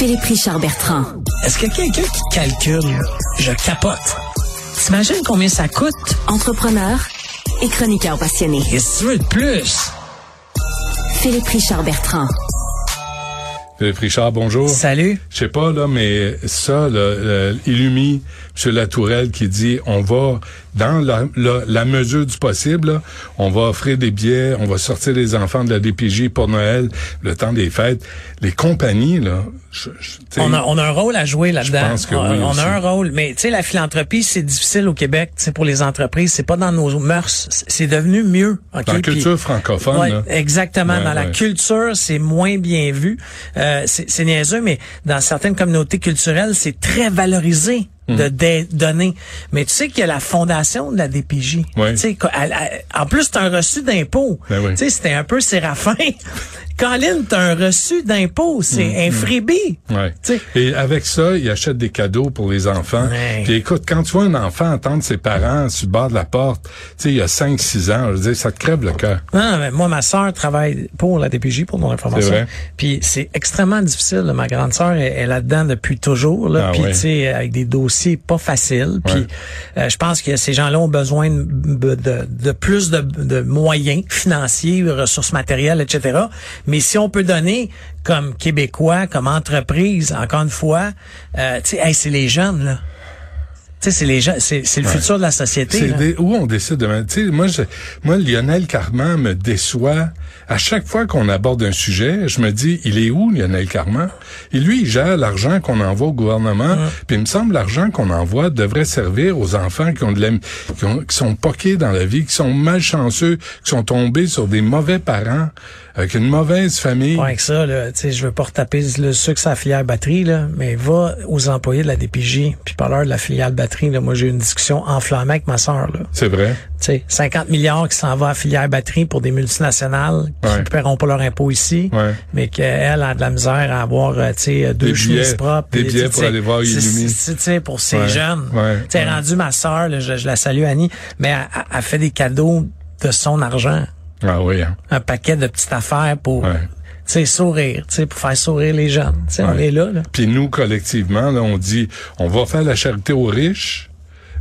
Philippe Richard Bertrand. Est-ce que quelqu'un qui calcule, je capote. T'imagines combien ça coûte? Entrepreneur et chroniqueur passionné. Qu'est-ce que tu veux de plus? Philippe Richard Bertrand. Philippe Richard, bonjour. Salut. Je sais pas, là, mais ça, là, euh, Illumi, M. Latourelle qui dit on va, dans la, la, la mesure du possible, là, on va offrir des billets, on va sortir les enfants de la DPJ pour Noël, le temps des fêtes. Les compagnies, là, je, je, on, a, on a un rôle à jouer là-dedans. Je pense que on, oui on a un rôle, mais tu sais, la philanthropie, c'est difficile au Québec, c'est pour les entreprises, c'est pas dans nos mœurs, c'est devenu mieux. ok? Dans la Puis- culture francophone, Ouais, là. exactement. Ouais, dans la culture, c'est moins bien vu. Euh, c'est c'est niaiseux, mais dans certaines communautés culturelles, c'est très valorisé Hmm. de donner. Mais tu sais qu'il y a la fondation de la DPJ. Ouais. Tu sais, en plus, c'est un reçu d'impôt. Ben oui. Tu sais, c'était un peu séraphin. Colin, t'as un reçu d'impôt, c'est un freebie. Ouais. Et avec ça, ils achètent des cadeaux pour les enfants. Ouais. Puis écoute, quand tu vois un enfant attendre ses parents sur le bord de la porte, tu sais, il y a 5-6 ans, je veux dire, ça te crève le cœur. Non, mais moi, ma sœur travaille pour la DPJ, pour mon information. C'est vrai. Puis c'est extrêmement difficile. là. Ma grande sœur est, est là-dedans depuis toujours. Là. Ah Puis ouais. tu sais, avec des dossiers pas faciles. Puis Ouais. euh, je pense que ces gens-là ont besoin de, de, de plus de, de moyens financiers, ressources matérielles, etc. Mais si on peut donner comme Québécois, comme entreprise, encore une fois, euh, tu sais, hey, c'est les jeunes là. Tu sais, c'est les gens, c'est c'est le futur de la société. C'est là. des- où on décide de... Tu sais, moi, je, moi, Lionel Carman me déçoit. À chaque fois qu'on aborde un sujet, je me dis, il est où Lionel Carman? Et lui, il gère l'argent qu'on envoie au gouvernement. Puis il me semble l'argent qu'on envoie devrait servir aux enfants qui ont de la, qui, ont- qui sont poqués dans la vie, qui sont malchanceux, qui sont tombés sur des mauvais parents, avec une mauvaise famille. Avec ça, là, tu sais, je veux pas retaper le sucre à la filière batterie, là, mais va aux employés de la DPJ, puis par l'heure de la filiale batterie, là, moi j'ai eu une discussion enflammée avec ma sœur, là. C'est vrai. Tu sais, 50 milliards qui s'en va à la filière batterie pour des multinationales qui Ouais. ne paieront pas leur impôt ici, Ouais. mais qu'elle a de la misère à avoir, euh, tu sais, deux Des chemises billets- propres. des billets pour aller voir c'est- Illumi. c'est- Tu sais, pour ces Ouais. jeunes. Ouais. Tu sais, Ouais. rendu ma sœur, là, je, je la salue Annie, mais elle, elle- elle fait des cadeaux de son argent Ah oui. Hein. un paquet de petites affaires pour Ouais. tu sais sourire, tu sais pour faire sourire les jeunes. Tu sais on est là là. Puis nous, collectivement, là, on dit, on va faire la charité aux riches,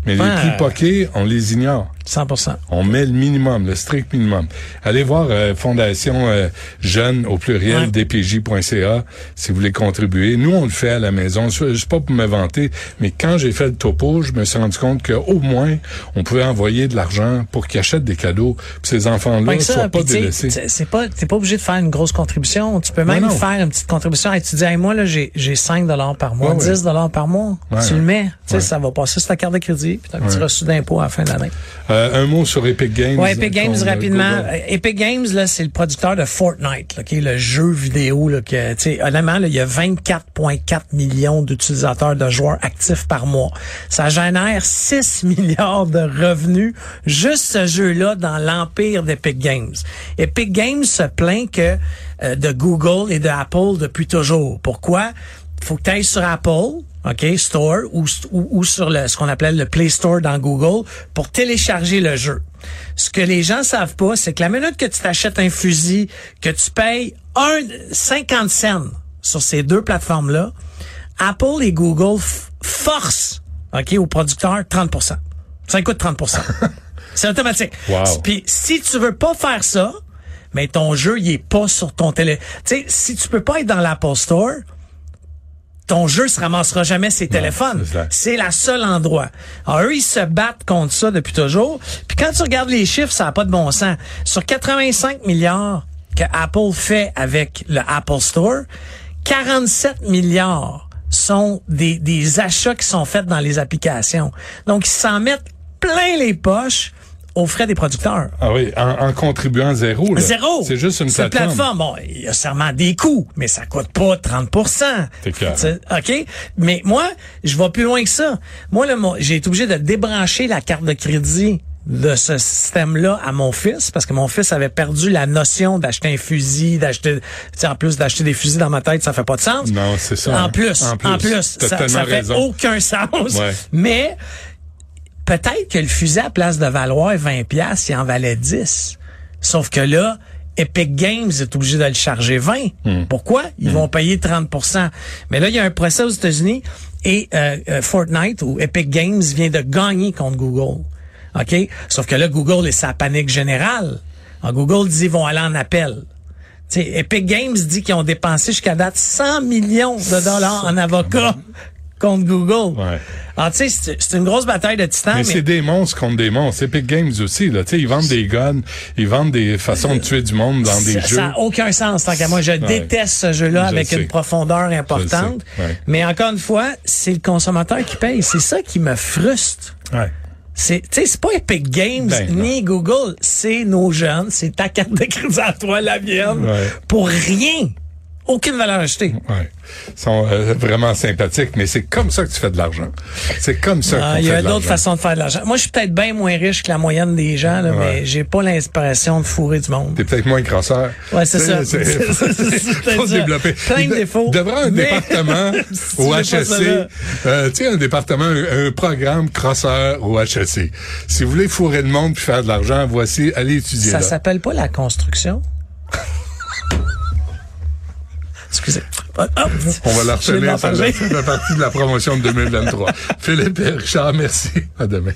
mais les plus poqués, on les ignore. 100 On met le minimum, le strict minimum. Allez voir euh, Fondation euh, Jeune au pluriel Ouais. dpj.ca si vous voulez contribuer. Nous, on le fait à la maison. Je suis pas pour me vanter, mais quand j'ai fait le topo, je me suis rendu compte qu'au moins, on pouvait envoyer de l'argent pour qu'ils achètent des cadeaux. Puis ces enfants-là ne soient pas tu délaissés. c'est- c'est pas t'es pas obligé de faire une grosse contribution, tu peux même non. faire une petite contribution et tu dis hey, moi là j'ai j'ai 5 dollars par mois, Ouais, ouais. 10 dollars par mois, Ouais, tu le mets, tu sais ça va passer sur ta carte de crédit, puis t'as un petit reçu d'impôt à la fin de l'année. Euh, un mot sur Epic Games. Ouais, Epic Games euh, rapidement. Google. Euh, Epic Games là, c'est le producteur de Fortnite, là, qui est le jeu vidéo là que tu sais honnêtement là, il y a 24.4 millions d'utilisateurs de joueurs actifs par mois. Ça génère 6 milliards de revenus juste ce jeu-là dans l'empire d'Epic Games. Epic Games se plaint que euh, de Google et de Apple depuis toujours. Pourquoi? Faut que tu ailles sur Apple, OK, Store ou, ou, ou sur le, ce qu'on appelle le Play Store dans Google pour télécharger le jeu. Ce que les gens savent pas, c'est que la minute que tu t'achètes un fusil, que tu payes un 50 cents sur ces deux plateformes-là, Apple et Google forcent, OK, aux producteurs 30% Ça coûte 30% C'est automatique. Wow. Puis si tu veux pas faire ça, mais ton jeu, il est pas sur ton télé. Tu sais, si tu peux pas être dans l'Apple Store, ton jeu se ramassera jamais ses téléphones. c'est la seule endroit. Alors, eux, ils se battent contre ça depuis toujours. Puis quand tu regardes les chiffres, ça n'a pas de bon sens. Sur 85 milliards que Apple fait avec le Apple Store, 47 milliards sont des, des achats qui sont faits dans les applications. Donc, ils s'en mettent plein les poches aux frais des producteurs. Ah oui, en, en contribuant zéro. là. Zéro. C'est juste une C'est plateforme. Bon, il y a sûrement des coûts, mais ça coûte pas 30 C'est clair. Tu sais, OK? Mais moi, je vais plus loin que ça. Moi, là, j'ai été obligé de débrancher la carte de crédit de ce système-là à mon fils parce que mon fils avait perdu la notion d'acheter un fusil, d'acheter, en plus d'acheter des fusils dans ma tête, ça fait pas de sens. Non, c'est ça, En hein. plus, En en plus. ça, ça fait aucun sens. Ouais. Mais peut-être que le fusil à place de valoir 20 pièces, il en valait 10. Sauf que là, Epic Games est obligé de le charger 20. Pourquoi? Ils vont payer 30% Mais là, il y a un procès aux États-Unis et euh, euh, Fortnite ou Epic Games vient de gagner contre Google. OK? Sauf que là, Google est sa panique générale. Alors, Google dit qu'ils vont aller en appel. T'sais, Epic Games dit qu'ils ont dépensé jusqu'à date 100 millions de dollars en avocats contre Google. Ouais. Alors, tu sais, c'est une grosse bataille de titans. Mais, mais- c'est des monstres contre des monstres. Epic Games aussi, là. Tu sais, ils vendent des guns, ils vendent des façons de tuer du monde dans des ça, jeux. ça a aucun sens tant qu'à moi. Je déteste ce jeu-là Je avec sais. une profondeur importante. ouais. Mais encore une fois, c'est le consommateur qui paye. C'est ça qui me frustre. Ouais. C'est, tu sais, c'est pas Epic Games Ben, ni Google, c'est nos jeunes, c'est ta carte de crédit à toi, la mienne, Ouais. pour rien. Aucune valeur ajoutée. Ouais. Ils sont euh, vraiment sympathiques, mais c'est comme ça que tu fais de l'argent. C'est comme ça Ah, qu'on Il y fait a de d'autres l'argent. façons de faire de l'argent. Moi, je suis peut-être bien moins riche que la moyenne des gens, là, Ouais. mais j'ai pas l'inspiration de fourrer du monde. T'es peut-être moins crosseur. Ouais, c'est Tu ça. c'est- C'est- faut ça. développer. Plein de de- défauts. Avoir un Mais- département tu au HSC. Euh, tu sais, un département, un, un programme crosseur au HSC. Si vous voulez fourrer le monde puis faire de l'argent, voici, allez étudier Ça là. s'appelle pas la construction? Excusez. Ah, On va la retenir, ça fait partie de la promotion de 2023. Philippe et Richard, merci. À demain.